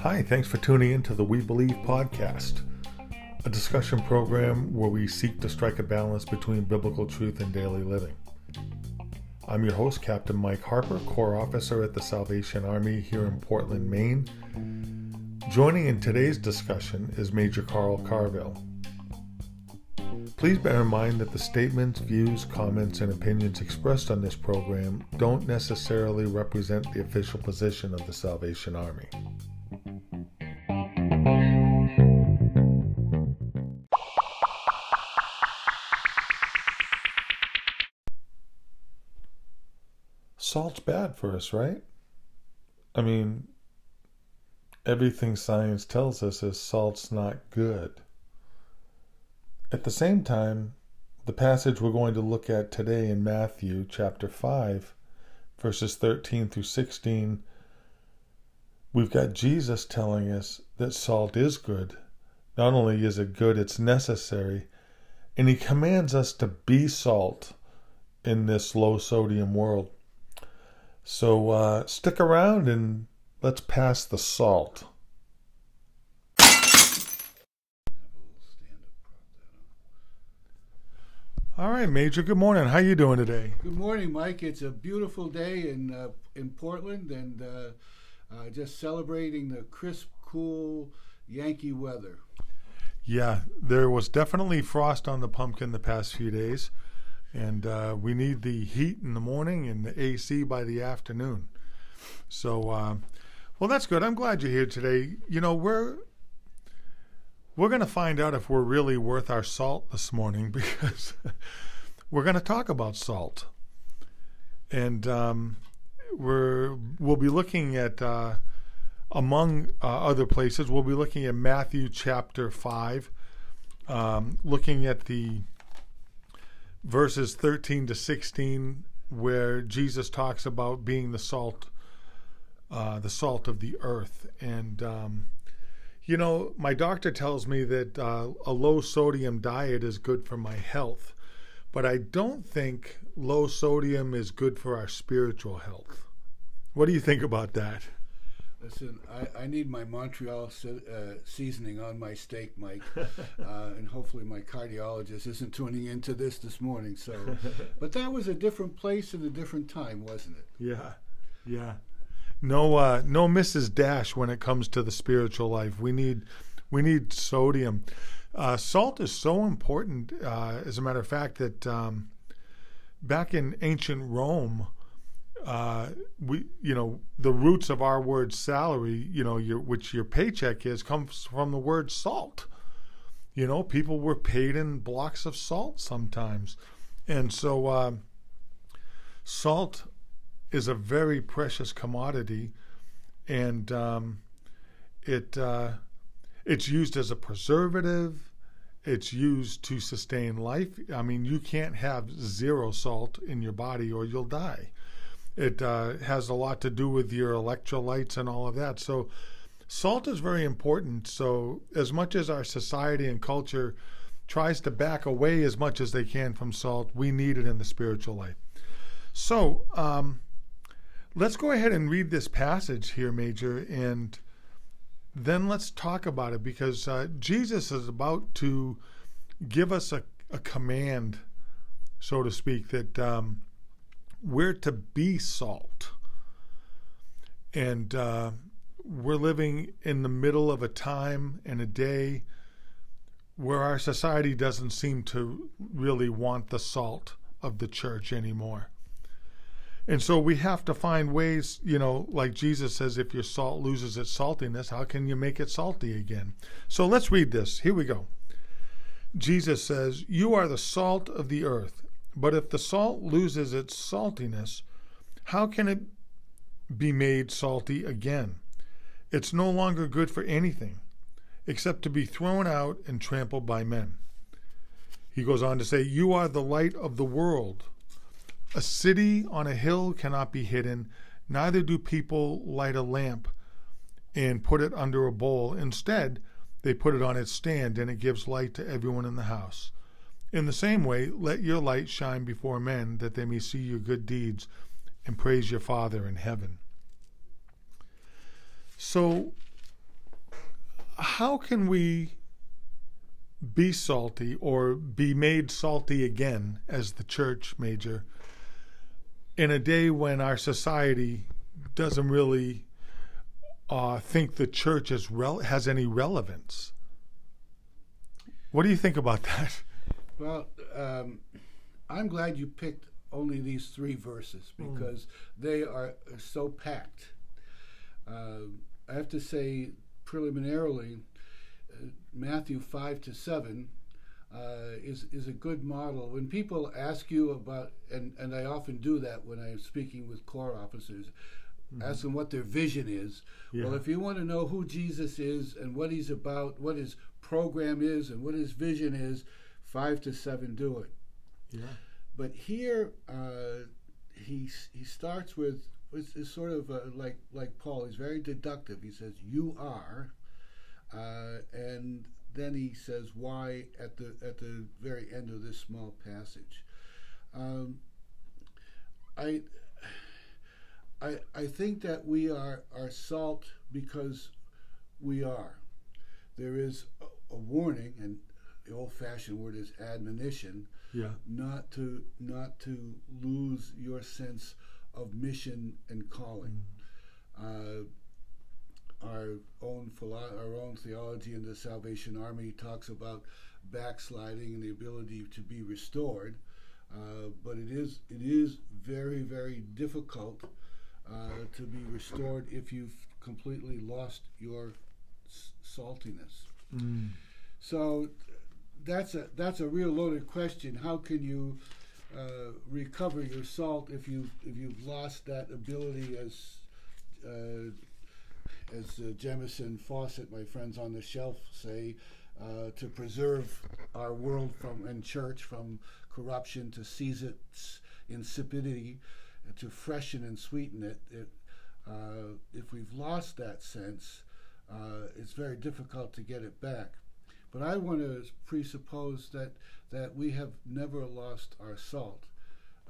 Hi, thanks for tuning in to the We Believe podcast, a discussion program where we seek to strike a balance between biblical truth and daily living. I'm your host, Captain Mike Harper, Corps Officer at the Salvation Army here in Portland, Maine. Joining in today's discussion is Major Carl Carville. Please bear in mind that the statements, views, comments, and opinions expressed on this program don't necessarily represent the official position of the Salvation Army. Salt's bad for us, right? I mean, everything science tells us is salt's not good. At the same time, the passage we're going to look at today in Matthew chapter 5, verses 13 through 16, we've got Jesus telling us that salt is good. Not only is it good, it's necessary. And he commands us to be salt in this low sodium world. So uh, stick around and let's pass the salt. All right, Major. Good morning. How are you doing today? Good morning, Mike. It's a beautiful day in uh, in Portland, and uh, uh, just celebrating the crisp, cool Yankee weather. Yeah, there was definitely frost on the pumpkin the past few days, and uh, we need the heat in the morning and the AC by the afternoon. So, uh, well, that's good. I'm glad you're here today. You know, we're we're going to find out if we're really worth our salt this morning because we're going to talk about salt, and um, we're we'll be looking at uh, among uh, other places. We'll be looking at Matthew chapter five, um, looking at the verses thirteen to sixteen, where Jesus talks about being the salt, uh, the salt of the earth, and um, you know, my doctor tells me that uh, a low sodium diet is good for my health, but I don't think low sodium is good for our spiritual health. What do you think about that? Listen, I, I need my Montreal se- uh, seasoning on my steak, Mike, uh, and hopefully my cardiologist isn't tuning into this this morning. So, but that was a different place and a different time, wasn't it? Yeah, yeah no uh, no Mrs. Dash when it comes to the spiritual life. We need we need sodium. Uh, salt is so important. Uh, as a matter of fact, that um, back in ancient Rome, uh, we you know the roots of our word salary, you know, your which your paycheck is, comes from the word salt. You know, people were paid in blocks of salt sometimes, and so uh, salt is a very precious commodity, and um, it uh, it's used as a preservative. It's used to sustain life. I mean, you can't have zero salt in your body or you'll die. It uh, has a lot to do with your electrolytes and all of that. So, salt is very important. So, as much as our society and culture tries to back away as much as they can from salt, we need it in the spiritual life. So, um, Let's go ahead and read this passage here, Major, and then let's talk about it because uh, Jesus is about to give us a, a command, so to speak, that um, we're to be salt. And uh, we're living in the middle of a time and a day where our society doesn't seem to really want the salt of the church anymore. And so we have to find ways, you know, like Jesus says, if your salt loses its saltiness, how can you make it salty again? So let's read this. Here we go. Jesus says, You are the salt of the earth, but if the salt loses its saltiness, how can it be made salty again? It's no longer good for anything except to be thrown out and trampled by men. He goes on to say, You are the light of the world. A city on a hill cannot be hidden, neither do people light a lamp and put it under a bowl. Instead, they put it on its stand, and it gives light to everyone in the house. In the same way, let your light shine before men, that they may see your good deeds and praise your Father in heaven. So, how can we be salty or be made salty again as the church major in a day when our society doesn't really uh, think the church is rel- has any relevance? What do you think about that? Well, um, I'm glad you picked only these three verses Hmm. because they are so packed. Uh, I have to say, preliminarily, uh, Matthew 5 to 7 uh, is, is a good model. When people ask you about, and, and I often do that when I'm speaking with corps officers, ask them what their vision is. Yeah. Well, if you want to know who Jesus is and what he's about, what his program is, and what his vision is, 5 to 7 do it. Yeah. But here, uh, he he starts with it's, it's sort of uh, like like Paul. He's very deductive. He says, "You are," uh, and then he says, "Why?" at the at the very end of this small passage. Um, I. I, I think that we are, are salt because we are. There is a, a warning, and the old-fashioned word is admonition, Yeah. not to not to lose your sense of mission and calling. Uh, our own philo- our own theology in the Salvation Army talks about backsliding and the ability to be restored, uh, but it is it is very very difficult uh, to be restored if you've completely lost your s- saltiness. Mm. So that's a that's a real loaded question. How can you uh, recover your salt if you if you've lost that ability as uh, as uh, Jamieson Fausset, my friends on the shelf, say, uh, to preserve our world from and church from corruption, to seize its insipidity, to freshen and sweeten it. it uh, if we've lost that sense, uh, it's very difficult to get it back. But I want to presuppose that that we have never lost our salt.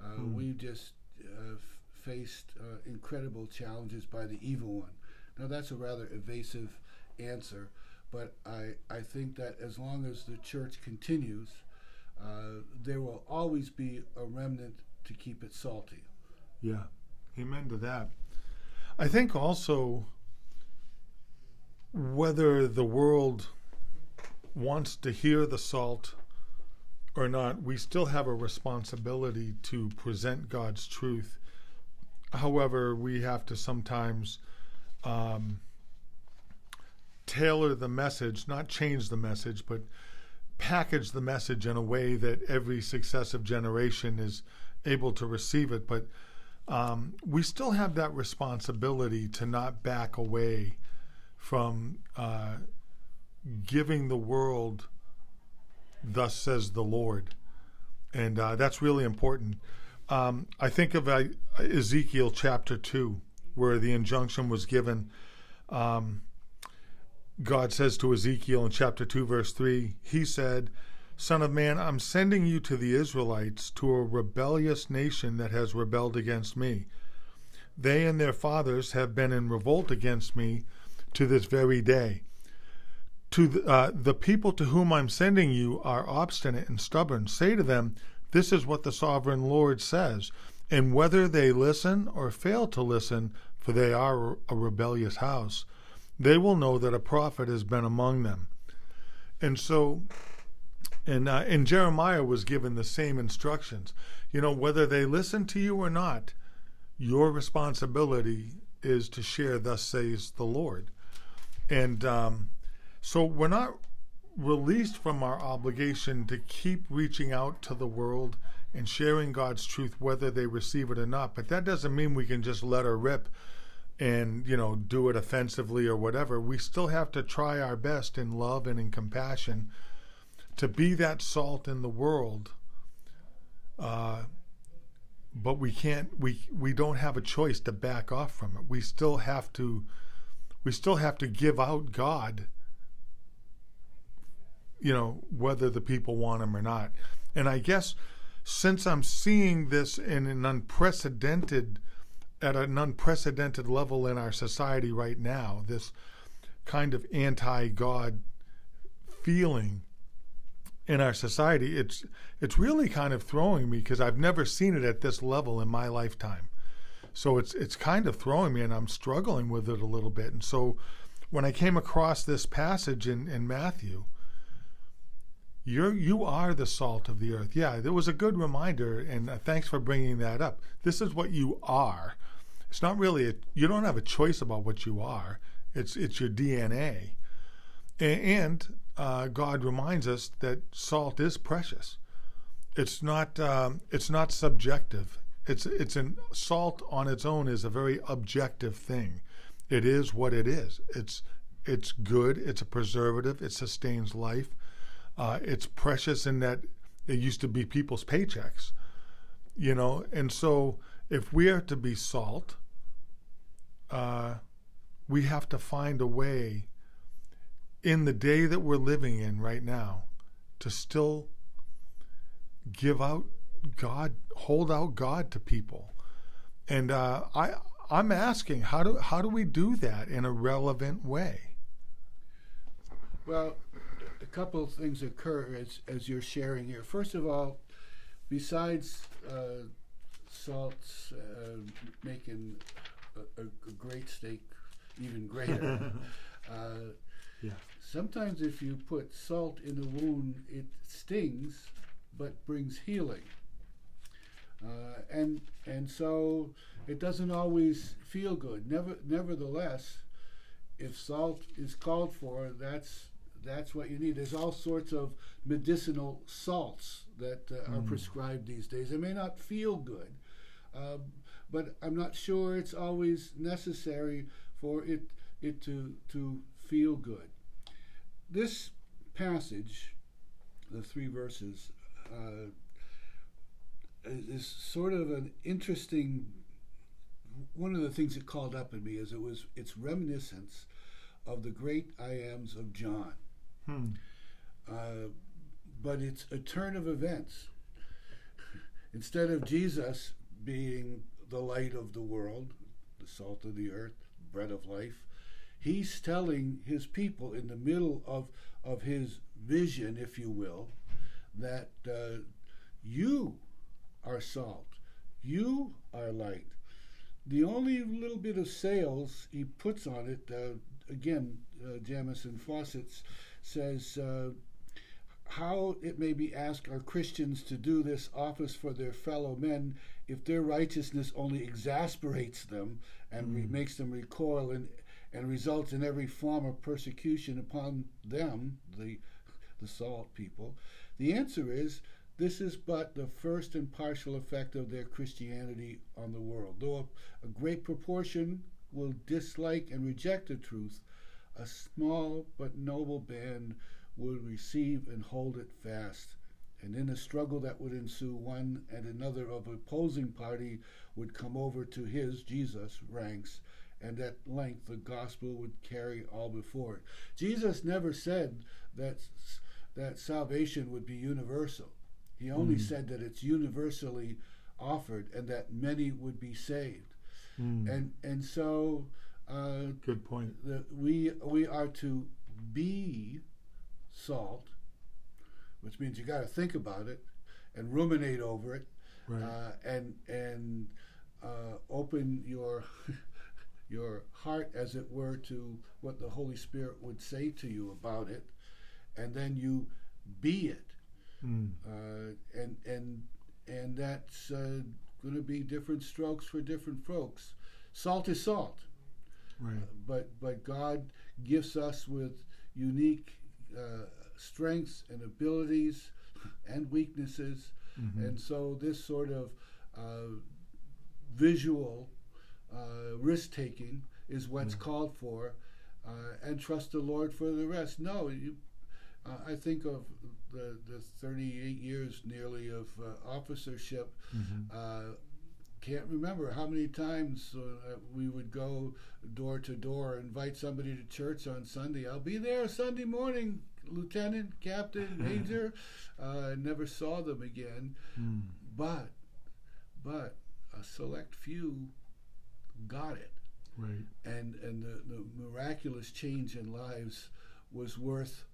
Uh, Hmm. We've just uh, faced uh, incredible challenges by the evil one. Now that's a rather evasive answer, but I I think that as long as the church continues, uh, there will always be a remnant to keep it salty. Yeah. Amen to that. I think also whether the world wants to hear the salt or not, we still have a responsibility to present God's truth. However, we have to sometimes um, tailor the message, not change the message, but package the message in a way that every successive generation is able to receive it. But um, we still have that responsibility to not back away from uh, giving the world, thus says the Lord. And uh, that's really important. Um, I think of uh, Ezekiel chapter 2, where the injunction was given. Um, God says to Ezekiel in chapter 2, verse 3, He said, Son of man, I'm sending you to the Israelites, to a rebellious nation that has rebelled against me. They and their fathers have been in revolt against me to this very day. To the, uh, the people to whom I'm sending you are obstinate and stubborn. Say to them, This is what the sovereign Lord says. And whether they listen or fail to listen, for they are a rebellious house, they will know that a prophet has been among them. And so, and, uh, and Jeremiah was given the same instructions. You know, whether they listen to you or not, your responsibility is to share, thus says the Lord. And um, so we're not released from our obligation to keep reaching out to the world and sharing God's truth, whether they receive it or not. But that doesn't mean we can just let her rip and, you know, do it offensively or whatever. We still have to try our best in love and in compassion to be that salt in the world. Uh, but we can't we we don't have a choice to back off from it we still have to we still have to give out god you know whether the people want him or not and i guess since i'm seeing this in an unprecedented at an unprecedented level in our society right now. This kind of anti-God feeling in our society. It's it's really kind of throwing me because I've never seen it at this level in my lifetime. So it's it's kind of throwing me, and I'm struggling with it a little bit. And so when I came across this passage in, in Matthew, you're you are the salt of the earth. Yeah, there was a good reminder, and uh, thanks for bringing that up. This is what you are. It's not really a, you don't have a choice about what you are. It's it's your DNA, and, and uh, God reminds us that salt is precious. It's not um, it's not subjective. It's it's an salt on its own is a very objective thing. It is what it is. It's it's good. It's a preservative. It sustains life. Uh, it's precious in that it used to be people's paychecks, you know. And so, if we are to be salt, uh, we have to find a way in the day that we're living in right now to still give out God, hold out God to people. And uh, I, I'm asking, how do how do we do that in a relevant way? Well, a couple of things occur as as you're sharing here. First of all, besides uh, salts uh, making a, a, great steak even greater. uh, yeah. Sometimes, if you put salt in a wound, it stings, but brings healing. Uh, and and so it doesn't always feel good. Never, nevertheless, if salt is called for, that's that's what you need. There's all sorts of medicinal salts that uh, mm. are prescribed these days. They may not feel good, uh, but I'm not sure it's always necessary for it it to to feel good. This passage, the three verses, uh, is sort of an interesting. One of the things it called up in me is it was its reminiscence of the great I ams of John. Hmm. Uh, but it's a turn of events. Instead of Jesus being the light of the world, the salt of the earth, bread of life, he's telling his people in the middle of, of his vision, if you will, that uh, you are salt, you are light. The only little bit of sales he puts on it, uh, again, uh, Jamieson Fausset says, uh, how it may be asked are Christians to do this office for their fellow men if their righteousness only exasperates them and mm. makes them recoil and and results in every form of persecution upon them, the, the salt people? The answer is this is but the first and partial effect of their Christianity on the world. Though a, a great proportion will dislike and reject the truth, a small but noble band will receive and hold it fast. And in a struggle that would ensue, one and another of opposing party would come over to his, Jesus, ranks and at length the gospel would carry all before it. Jesus never said that that salvation would be universal. He only mm. said that it's universally offered and that many would be saved. Mm. And and so uh, good point. The, we we are to be salt, which means you got to think about it and ruminate over it, right. uh, and and uh, open your your heart, as it were, to what the Holy Spirit would say to you about it, and then you be it. Mm. Uh, and and and that's uh, going to be different strokes for different folks. Salt is salt, right? Uh, but but God gifts us with unique uh, strengths and abilities and weaknesses, mm-hmm. and so this sort of uh, visual uh, risk taking is what's mm. called for, uh, and trust the Lord for the rest. No, you, uh, I think of the, the 38 years nearly of uh, officership. Mm-hmm. Uh, can't remember how many times uh, we would go door to door, invite somebody to church on Sunday. I'll be there Sunday morning, lieutenant, captain, major. never saw them again. Mm. But, but a select few got it. Right. And and the, the miraculous change in lives was worth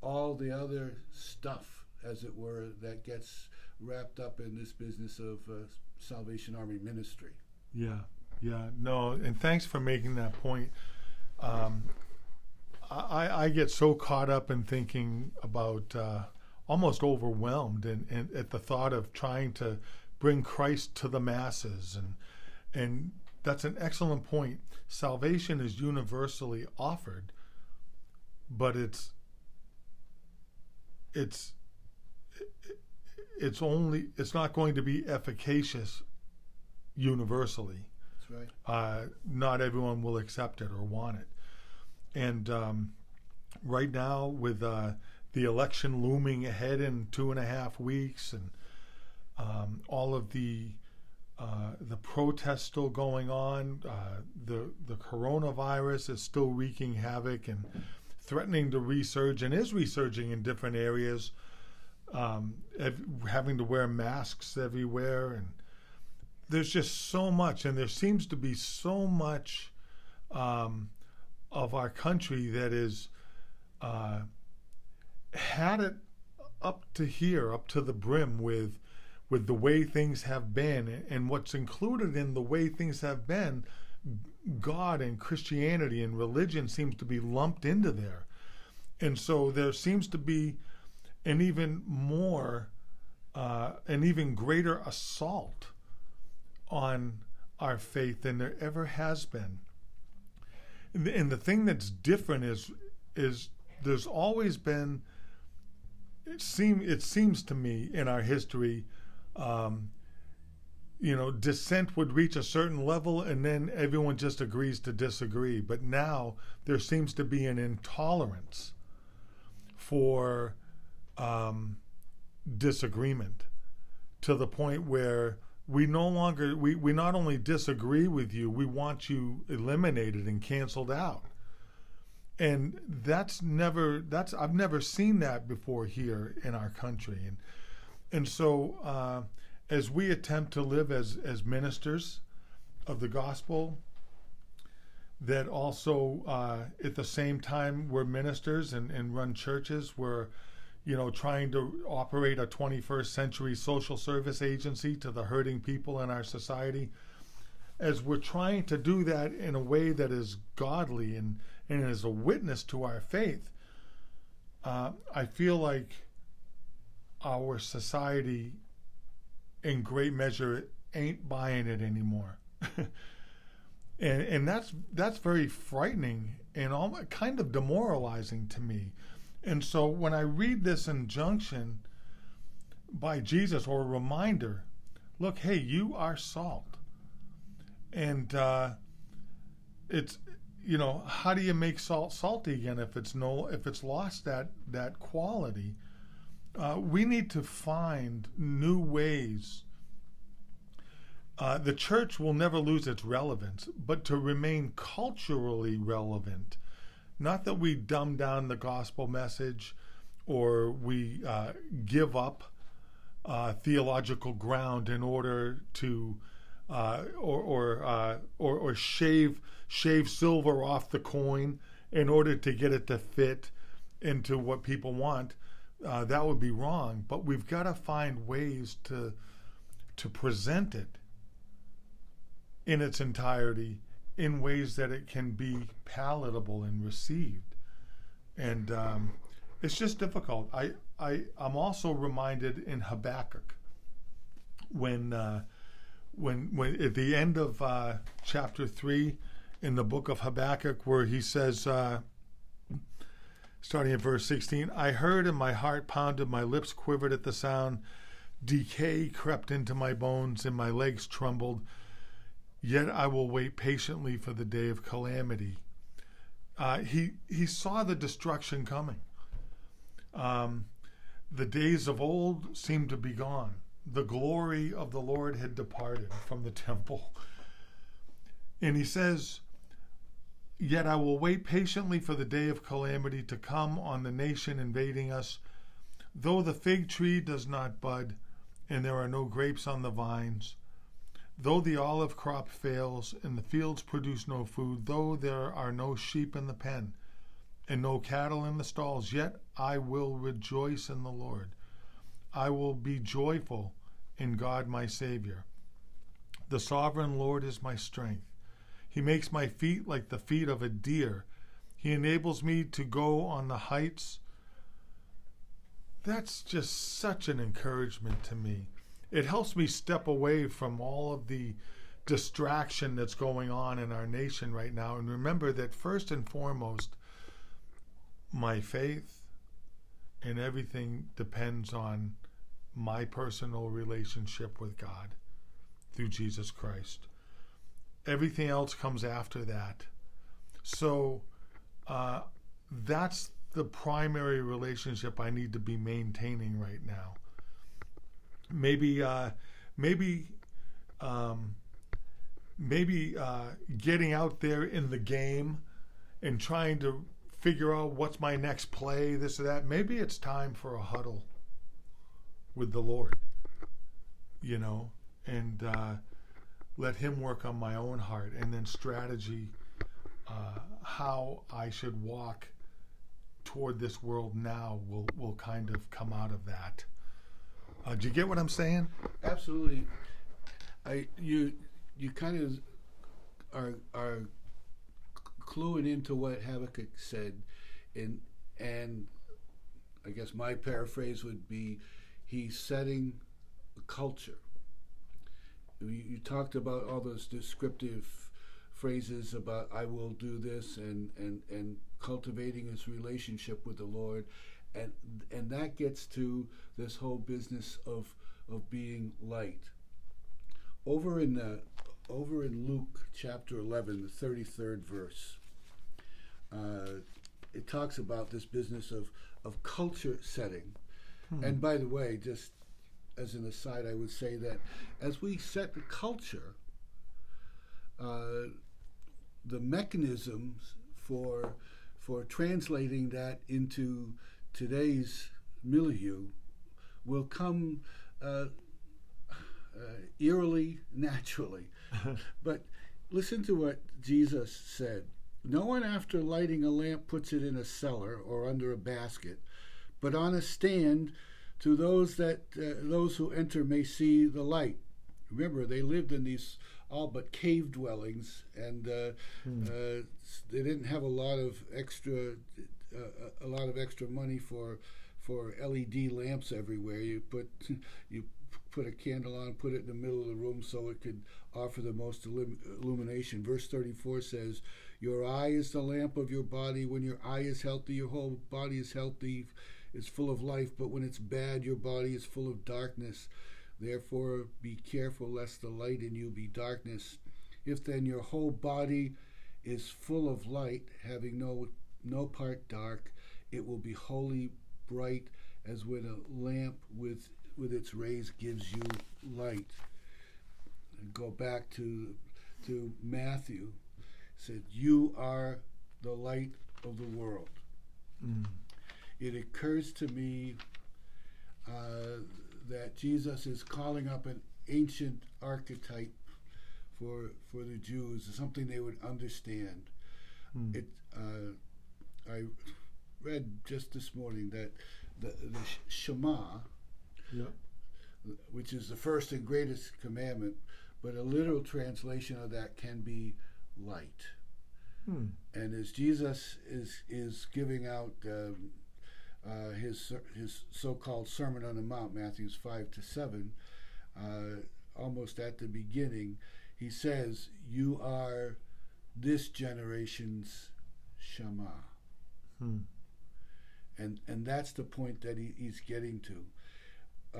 all the other stuff, as it were, that gets wrapped up in this business of uh, Salvation Army ministry. Yeah, yeah, no, and thanks for making that point. Um, I, I get so caught up in thinking about, uh, almost overwhelmed, and, and at the thought of trying to bring Christ to the masses, and and that's an excellent point. Salvation is universally offered, but it's it's it's only it's not going to be efficacious universally. That's right. Uh, not everyone will accept it or want it. And um, right now, with uh, the election looming ahead in two and a half weeks, and um, all of the uh, the protests still going on, uh, the the coronavirus is still wreaking havoc and threatening to resurge, and is resurging in different areas. Um, having to wear masks everywhere, and there's just so much, and there seems to be so much um, of our country that is uh, had it up to here, up to the brim with with the way things have been, and what's included in the way things have been. God and Christianity and religion seems to be lumped into there, and so there seems to be an even more, uh, an even greater assault on our faith than there ever has been. And the, thing that's different is is there's always been it seem it seems to me in our history um, you know dissent would reach a certain level and then everyone just agrees to disagree but now there seems to be an intolerance for um, disagreement to the point where we no longer we, we not only disagree with you we want you eliminated and canceled out. And that's never that's i've never seen that before here in our country. And and so uh, as we attempt to live as as ministers of the gospel that also uh, at the same time we're ministers and, and run churches we're you know, trying to operate a 21st century social service agency to the hurting people in our society, as we're trying to do that in a way that is godly and, and is a witness to our faith, uh, I feel like our society, in great measure, ain't buying it anymore. and and that's that's very frightening and all, kind of demoralizing to me and so when I read this injunction by Jesus or a reminder, look, hey, you are salt. And uh, it's you know, how do you make salt salty again if it's no if it's lost that that quality? Uh, we need to find new ways. Uh, the church will never lose its relevance, but to remain culturally relevant not that we dumb down the gospel message or we uh, give up uh, theological ground in order to uh, or or, uh, or, or shave shave silver off the coin in order to get it to fit into what people want. Uh, that would be wrong. But we've got to find ways to to present it in its entirety in ways that it can be palatable and received. And um, it's just difficult. I, I, I'm also reminded in Habakkuk when, uh, when, when at the end of uh, chapter 3 in the book of Habakkuk, where he says, uh, starting at verse 16, I heard and my heart pounded, my lips quivered at the sound. Decay crept into my bones and my legs trembled. Yet I will wait patiently for the day of calamity. Uh, he he saw the destruction coming. Um, the days of old seemed to be gone. The glory of the Lord had departed from the temple. And he says, Yet I will wait patiently for the day of calamity to come on the nation invading us. Though the fig tree does not bud, and there are no grapes on the vines, Though the olive crop fails and the fields produce no food, though there are no sheep in the pen and no cattle in the stalls, yet I will rejoice in the Lord. I will be joyful in God my Savior. The sovereign Lord is my strength. He makes my feet like the feet of a deer. He enables me to go on the heights. That's just such an encouragement to me. It helps me step away from all of the distraction that's going on in our nation right now and remember that first and foremost, my faith and everything depends on my personal relationship with God through Jesus Christ. Everything else comes after that. So uh, that's the primary relationship I need to be maintaining right now. Maybe, uh, maybe, um, maybe uh, getting out there in the game and trying to figure out what's my next play, this or that. Maybe it's time for a huddle with the Lord, you know, and uh, let Him work on my own heart, and then strategy, uh, how I should walk toward this world now will will kind of come out of that. Uh, do you get what I'm saying? Absolutely. I you you kind of are are cluing into what Habakkuk said, and and I guess my paraphrase would be, he's setting a culture. You, you talked about all those descriptive phrases about I will do this and and and cultivating his relationship with the Lord, and and that gets to this whole business of of being light. Over in the over in Luke chapter 11, the 33rd verse, uh, it talks about this business of, of culture setting. Hmm. And by the way, just as an aside, I would say that as we set the culture, uh, the mechanisms for for translating that into today's milieu will come uh, uh, eerily naturally. but listen to what Jesus said. No one, after lighting a lamp, puts it in a cellar or under a basket, but on a stand, to those that uh, those who enter may see the light. Remember, they lived in these all but cave dwellings, and uh, hmm. uh, they didn't have a lot of extra a lot of extra money for for LED lamps everywhere. You put you put a candle on, put it in the middle of the room so it could offer the most illum- illumination. Verse 34 says, Your eye is the lamp of your body. When your eye is healthy, your whole body is healthy, is full of life. But when it's bad, your body is full of darkness. Therefore, be careful lest the light in you be darkness. If then your whole body is full of light, having no, no part dark, it will be wholly bright as when a lamp with with its rays gives you light. And go back to to Matthew, said, "You are the light of the world." Mm. It occurs to me uh, that Jesus is calling up an ancient archetype for for the Jews, something they would understand. Mm. It. Uh, I read just this morning that the, the Shema, yeah. which is the first and greatest commandment, but a literal translation of that can be light. Hmm. And as Jesus is is giving out um, uh, his his so-called Sermon on the Mount, Matthew's five to seven, uh, almost at the beginning, he says, "You are this generation's Shema." Hmm. And and that's the point that he, he's getting to uh,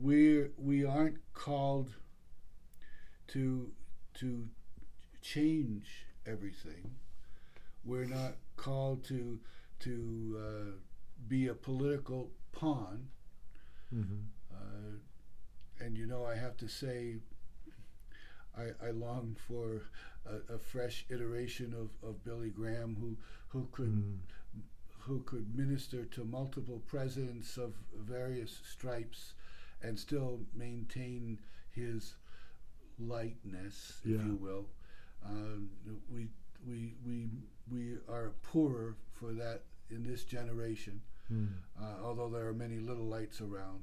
we we aren't called to to change everything. We're not called to to uh, be a political pawn. Mm-hmm. Uh, and you know, I have to say, I, I long for a, a, fresh iteration of, of Billy Graham who who could mm who could minister to multiple presidents of various stripes and still maintain his lightness, Yeah. if you will. Um, we we we we are poorer for that in this generation. Mm. uh, although there are many little lights around.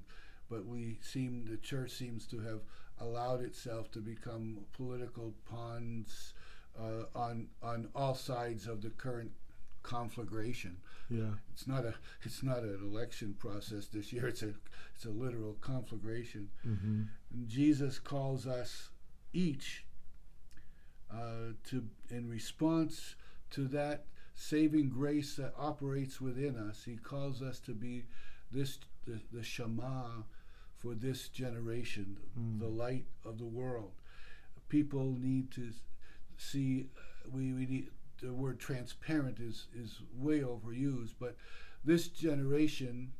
But we seem the church seems to have allowed itself to become political pawns uh, on on all sides of the current conflagration. Yeah. It's not a it's not an election process this year. It's a it's a literal conflagration. hmm And Jesus calls us each uh, to in response to that saving grace that operates within us. He calls us to be this the, the Shema for this generation, Mm. the light of the world. People need to see. We, we need the word transparent is is way overused, but this generation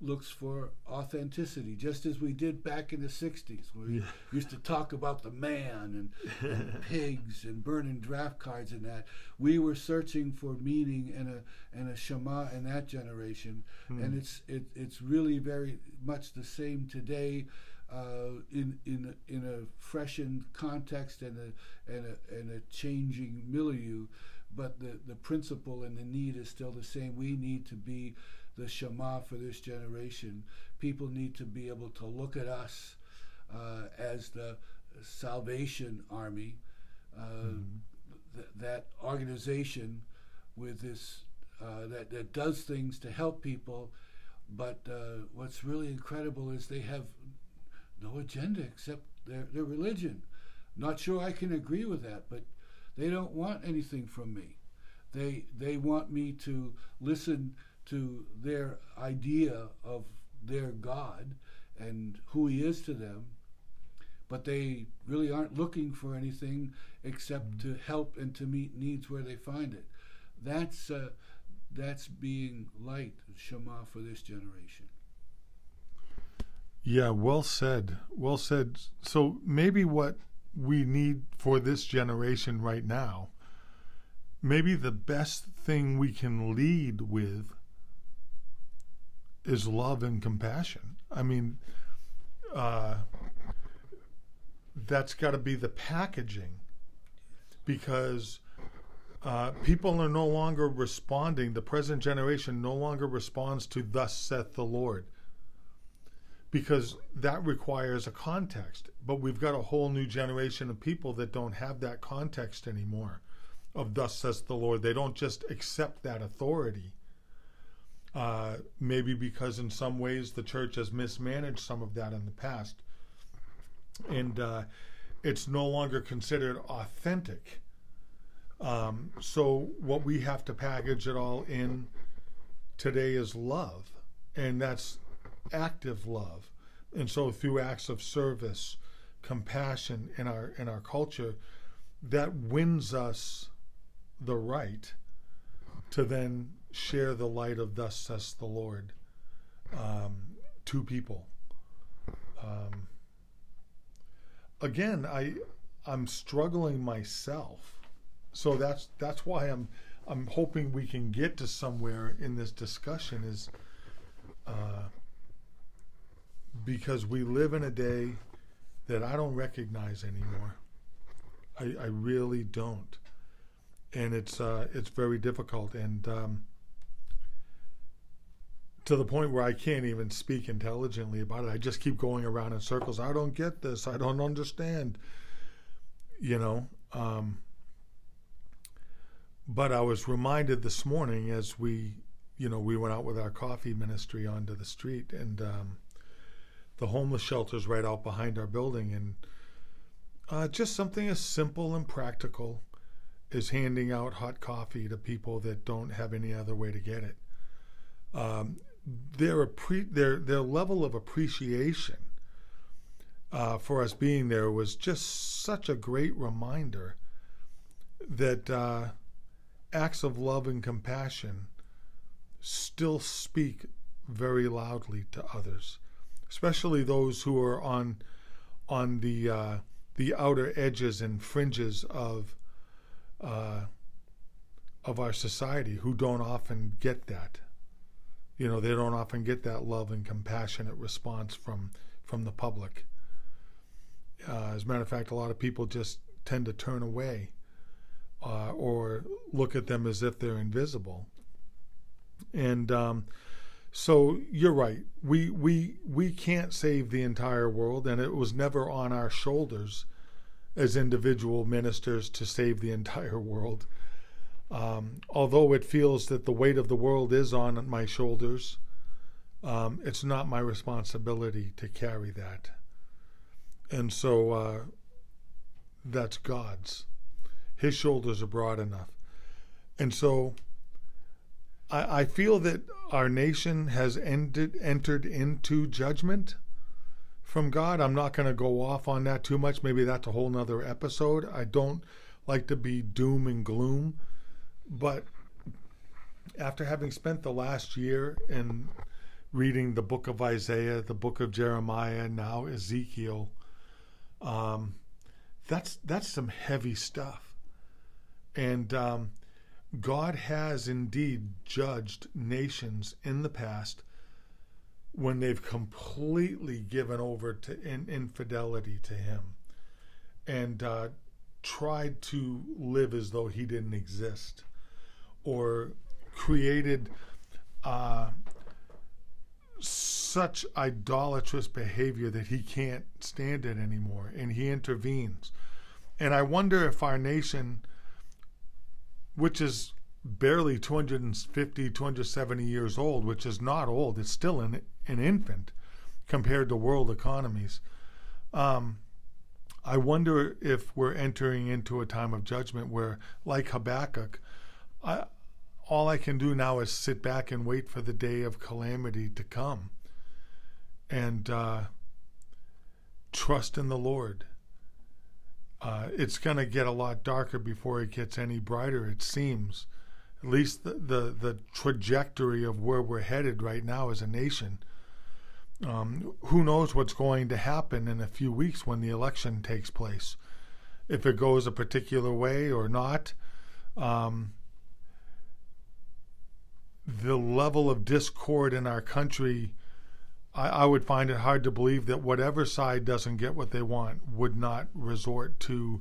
looks for authenticity, just as we did back in the '60s, where we Yeah. used to talk about the man and, and pigs and burning draft cards and that. We were searching for meaning and a and a shema in that generation, Hmm. and it's it, it's really very much the same today. Uh, in in a, in a freshened context and a and a and a changing milieu, but the the principle and the need is still the same. We need to be the Shema for this generation. People need to be able to look at us uh, as the Salvation Army, uh, Mhm. th- that organization with this uh, that that does things to help people. But uh, what's really incredible is they have no agenda except their their religion. Not sure I can agree with that, but they don't want anything from me. They they want me to listen to their idea of their God and who He is to them, but they really aren't looking for anything except to help and to meet needs where they find it. That's uh, that's being light, Shema for this generation. Yeah, well said. Well said. So maybe what we need for this generation right now, maybe the best thing we can lead with is love and compassion. I mean, uh, that's got to be the packaging because uh, people are no longer responding. The present generation no longer responds to "Thus saith the Lord." because that requires a context. But we've got a whole new generation of people that don't have that context anymore of thus saith the Lord. They don't just accept that authority. Uh, maybe because in some ways the church has mismanaged some of that in the past. And uh, it's no longer considered authentic. Um, so what we have to package it all in today is love. And that's active love and so through acts of service compassion in our in our culture that wins us the right to then share the light of thus says the lord um, to people. Um, again i i'm struggling myself. So that's that's why i'm i'm hoping we can get to somewhere in this discussion is uh, because we live in a day that I don't recognize anymore. I, I really don't, and it's uh, it's very difficult, and um, to the point where I can't even speak intelligently about it. I just keep going around in circles. I don't get this. I don't understand. You know. Um, but I was reminded this morning as we, you know, we went out with our coffee ministry onto the street, and um, the homeless shelter's right out behind our building, and uh, just something as simple and practical as handing out hot coffee to people that don't have any other way to get it. Um, their their their level of appreciation uh, for us being there was just such a great reminder that uh, acts of love and compassion still speak very loudly to others especially those who are on on the uh, the outer edges and fringes of uh, of our society who don't often get that. You know, they don't often get that love and compassionate response from from the public. Uh, as a matter of fact, a lot of people just tend to turn away uh, or look at them as if they're invisible. And um, so you're right. We we we can't save the entire world, and it was never on our shoulders as individual ministers to save the entire world. Um, although it feels that the weight of the world is on my shoulders, um, it's not my responsibility to carry that. And so uh, that's God's. His shoulders are broad enough. And so I, I feel that our nation has ended, entered into judgment from God. I'm not going to go off on that too much. Maybe that's a whole nother episode. I don't like to be doom and gloom. But after having spent the last year in reading the book of Isaiah, the book of Jeremiah, now Ezekiel, um, that's that's some heavy stuff. And um, God has indeed judged nations in the past when they've completely given over to in, infidelity to Him and uh, tried to live as though He didn't exist or created uh, such idolatrous behavior that he can't stand it anymore and he intervenes. And I wonder if our nation, which is barely 250, 270 years old, which is not old, it's still an, an infant compared to world economies. Um, I wonder if we're entering into a time of judgment where, like Habakkuk, I, all I can do now is sit back and wait for the day of calamity to come and uh, trust in the Lord. Uh, it's going to get a lot darker before it gets any brighter, it seems. At least the, the, the trajectory of where we're headed right now as a nation. Um, who knows what's going to happen in a few weeks when the election takes place? If it goes a particular way or not. Um, the level of discord in our country, I, I, would find it hard to believe that whatever side doesn't get what they want would not resort to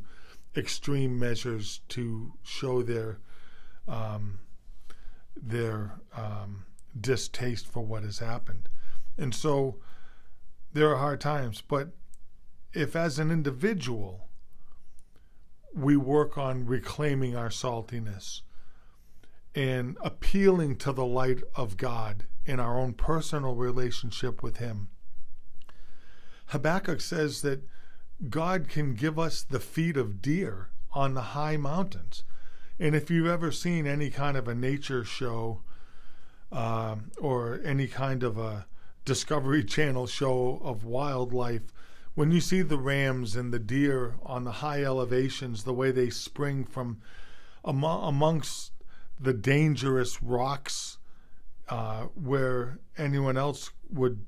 extreme measures to show their um, their um, distaste for what has happened. And so there are hard times, but if as an individual we work on reclaiming our saltiness, and appealing to the light of God in our own personal relationship with Him. Habakkuk says that God can give us the feet of deer on the high mountains. And if you've ever seen any kind of a nature show uh, or any kind of a Discovery Channel show of wildlife, when you see the rams and the deer on the high elevations, the way they spring from amongst the dangerous rocks uh, where anyone else would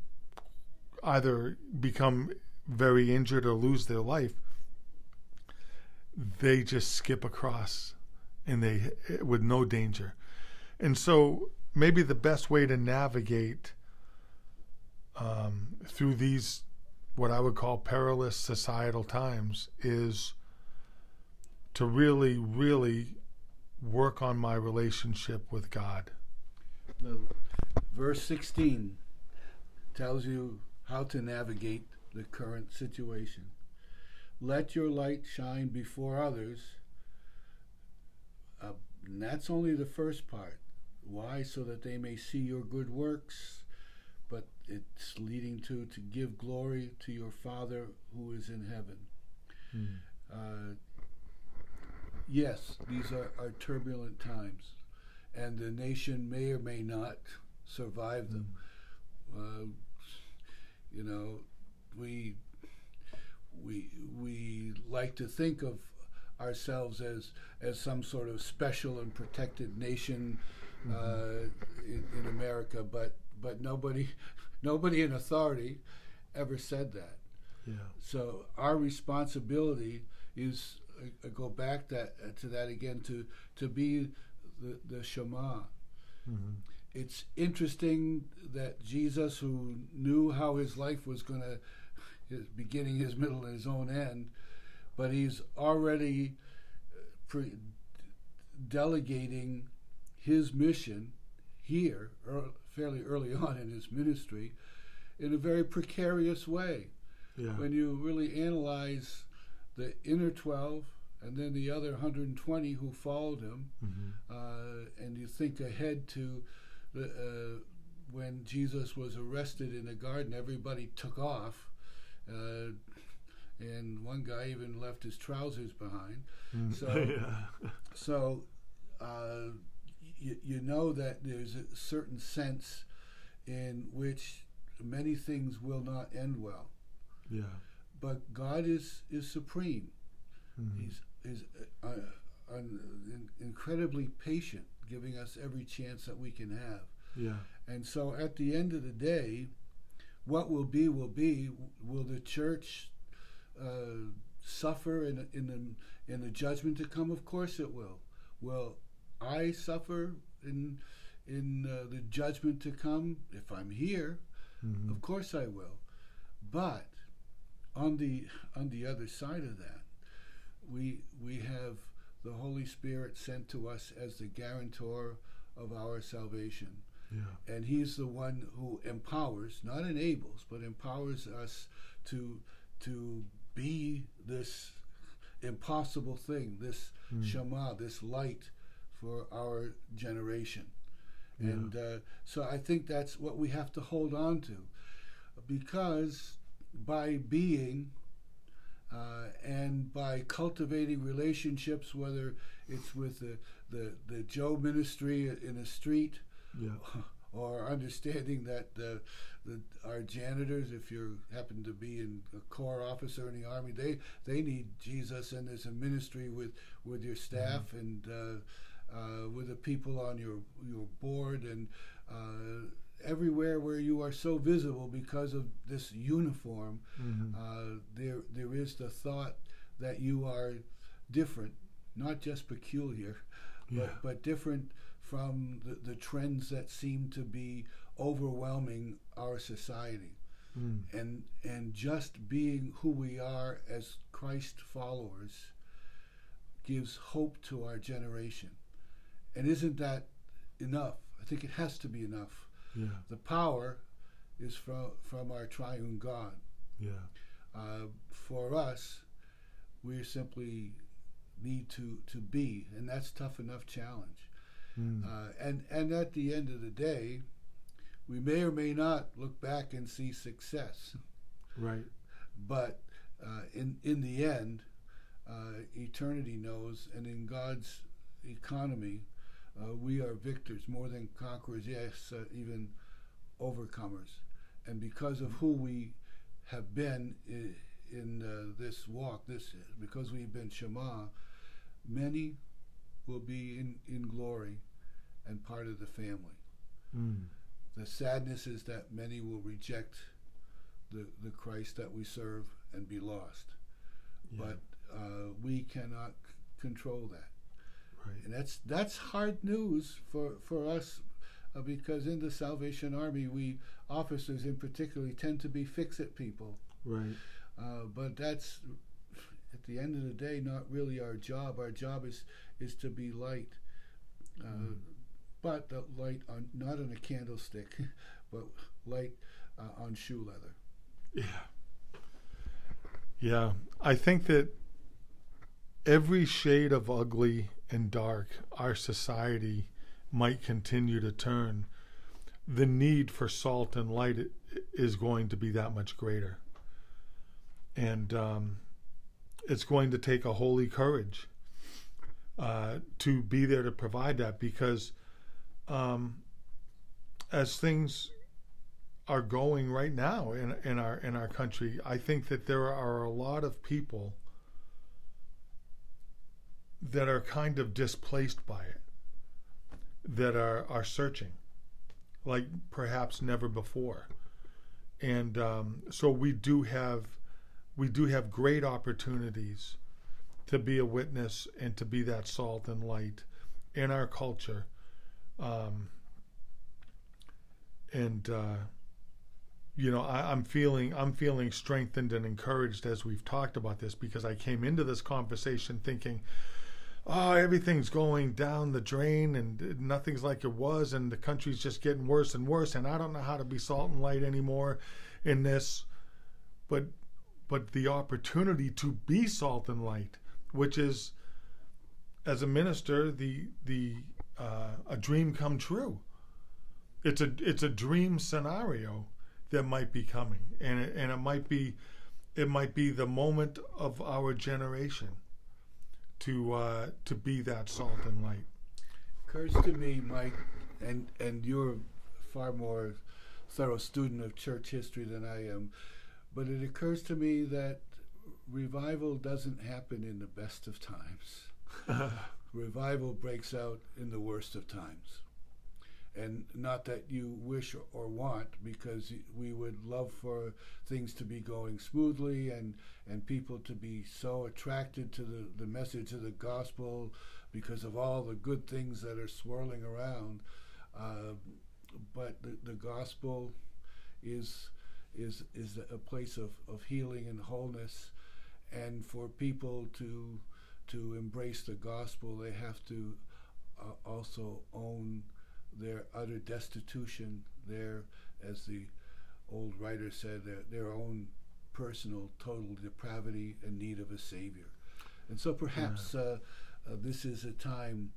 either become very injured or lose their life, they just skip across and they with no danger. And so maybe the best way to navigate um, through these what I would call perilous societal times is to really, really work on my relationship with God. The verse 16 tells you how to navigate the current situation. Let your light shine before others. Uh, and that's only the first part. Why? So that they may see your good works, but it's leading to to give glory to your Father who is in heaven. Hmm. Uh, yes, these are, are turbulent times, and the nation may or may not survive them. Uh, you know, we we we like to think of ourselves as as some sort of special and protected nation uh, mm-hmm. in, in, America, but but nobody nobody in authority ever said that. Yeah. So our responsibility is I, go back that uh, to that again to to be the the Shema. Mm-hmm. It's interesting that Jesus, who knew how his life was going to, his beginning, his middle, and his own end, but he's already uh, pre- delegating his mission here, er, fairly early on in his ministry, in a very precarious way. Yeah. When you really analyze the inner 12 and then the other 120 who followed him, Mhm. uh, and you think ahead to the, uh, when Jesus was arrested in the garden, everybody took off. Uh, and one guy even left his trousers behind. Mm. So-. So uh, you, you know that there's a certain sense in which many things will not end well. Yeah. But God is, is supreme. Mhm. He's, is uh, uh, un, in, incredibly patient, giving us every chance that we can have. Yeah. And so at the end of the day, what will be will be. Will the church uh, suffer in, in, the, in the judgment to come? Of course it will. Will I suffer in, in uh, the judgment to come if I'm here? Mhm. Of course I will. But on the on the other side of that, we we have the Holy Spirit sent to us as the guarantor of our salvation. Yeah. And he's the one who empowers, not enables, but empowers us to to be this impossible thing, this Mm. Shema, this light for our generation. Yeah. And uh, so I think that's what we have to hold on to, because by being uh, and by cultivating relationships, whether it's with the, the, the Joe ministry in a street Yeah. or understanding that the, the our janitors, if you happen to be in a corps officer in the army, they they need Jesus, and there's a ministry with with your staff and uh, uh, with the people on your your board and uh, everywhere where you are so visible because of this uniform. Mhm. Uh, there there is the thought that you are different, not just peculiar, Yeah. but, but different from the, the trends that seem to be overwhelming our society. Mm. And, and just being who we are as Christ followers gives hope to our generation. And isn't that enough? I think it has to be enough. Yeah. The power is from, from our triune God. Yeah. Uh, for us, we simply need to, to be, and that's tough enough challenge. Mm. Uh, and and at the end of the day, we may or may not look back and see success, right. but uh, in in the end, uh, eternity knows, and in God's economy, uh, we are victors, more than conquerors. Yes, uh, even overcomers, and because of who we have been in, in uh, this walk, this because we've been Shema, many will be in, in glory and part of the family. Mm. The sadness is that many will reject the, the Christ that we serve and be lost. Yeah. But uh, we cannot c- control that. Right. And that's, that's hard news for, for us uh, because in the Salvation Army, we officers in particular tend to be fix it people. Right. Uh, but that's at the end of the day not really our job. Our job is is to be light, uh, Mm. but the light on not on a candlestick, but light uh, on shoe leather. Yeah. Yeah. I think that every shade of ugly and dark our society might continue to turn, the need for salt and light is going to be that much greater. And um, it's going to take a holy courage uh, to be there to provide that because um, as things are going right now in in our in our country. I think that there are a lot of people that are kind of displaced by it, that are are searching, like perhaps never before, and um, so we do have we do have great opportunities to be a witness and to be that salt and light in our culture. Um, and uh, you know, I, I'm feeling I'm feeling strengthened and encouraged as we've talked about this because I came into this conversation thinking, oh, everything's going down the drain and nothing's like it was, and the country's just getting worse and worse, and I don't know how to be salt and light anymore in this. But but the opportunity to be salt and light, which is as a minister, the the uh, a dream come true. It's a it's a dream scenario that might be coming, and it, and it might be it might be the moment of our generation to uh, to be that salt and light. Occurs to me, Mike, and and you're far more thorough student of church history than I am, but it occurs to me that revival doesn't happen in the best of times. revival breaks out in the worst of times. And not that you wish or want, because we would love for things to be going smoothly and, and people to be so attracted to the, the message of the gospel because of all the good things that are swirling around. Uh, but the, the gospel is is is a place of, of healing and wholeness and for people to to embrace the gospel they have to uh, also own their utter destitution their as the old writer said their, their own personal total depravity and need of a savior and so perhaps yeah. uh, uh, this is a time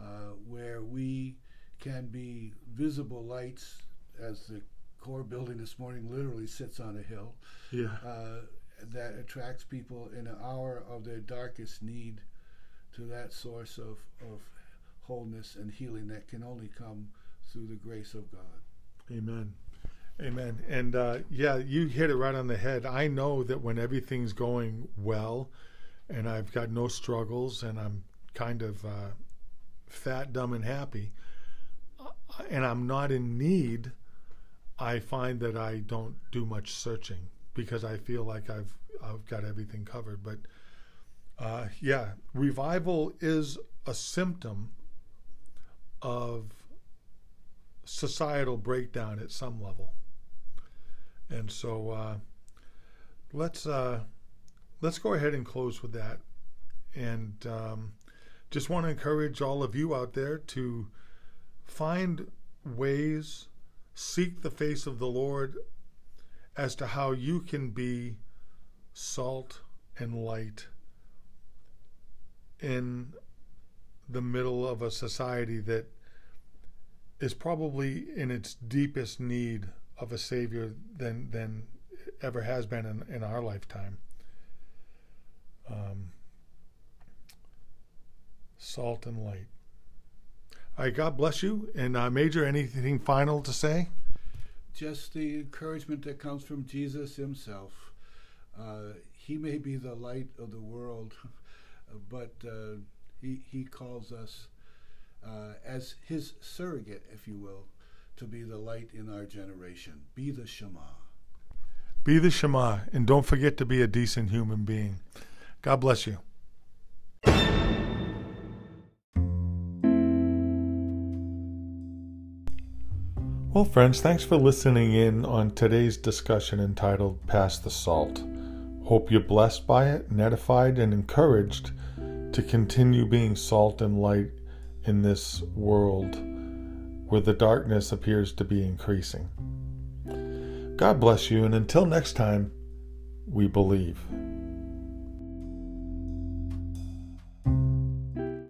uh, where we can be visible lights, as the corps building this morning literally sits on a hill. Yeah. Uh, that attracts people in an hour of their darkest need to that source of, of wholeness and healing that can only come through the grace of God. Amen. Amen. And uh, yeah, you hit it right on the head. I know that when everything's going well and I've got no struggles and I'm kind of uh, fat, dumb, and happy, and I'm not in need, I find that I don't do much searching because I feel like I've I've got everything covered. But uh, yeah, revival is a symptom of societal breakdown at some level, and so uh, let's uh, let's go ahead and close with that, and um, just want to encourage all of you out there to find ways, seek the face of the Lord as to how you can be salt and light in the middle of a society that is probably in its deepest need of a savior than than ever has been in, in our lifetime. Um, salt and light. All right, God bless you. And uh, Major, anything final to say? Just the encouragement that comes from Jesus himself. Uh, he may be the light of the world, but uh, he, he calls us uh, as his surrogate, if you will, to be the light in our generation. Be the Shema. Be the Shema, and don't forget to be a decent human being. God bless you. Well, friends, thanks for listening in on today's discussion entitled Pass the Salt. Hope you're blessed by it, and edified, and encouraged to continue being salt and light in this world where the darkness appears to be increasing. God bless you, and until next time, we believe.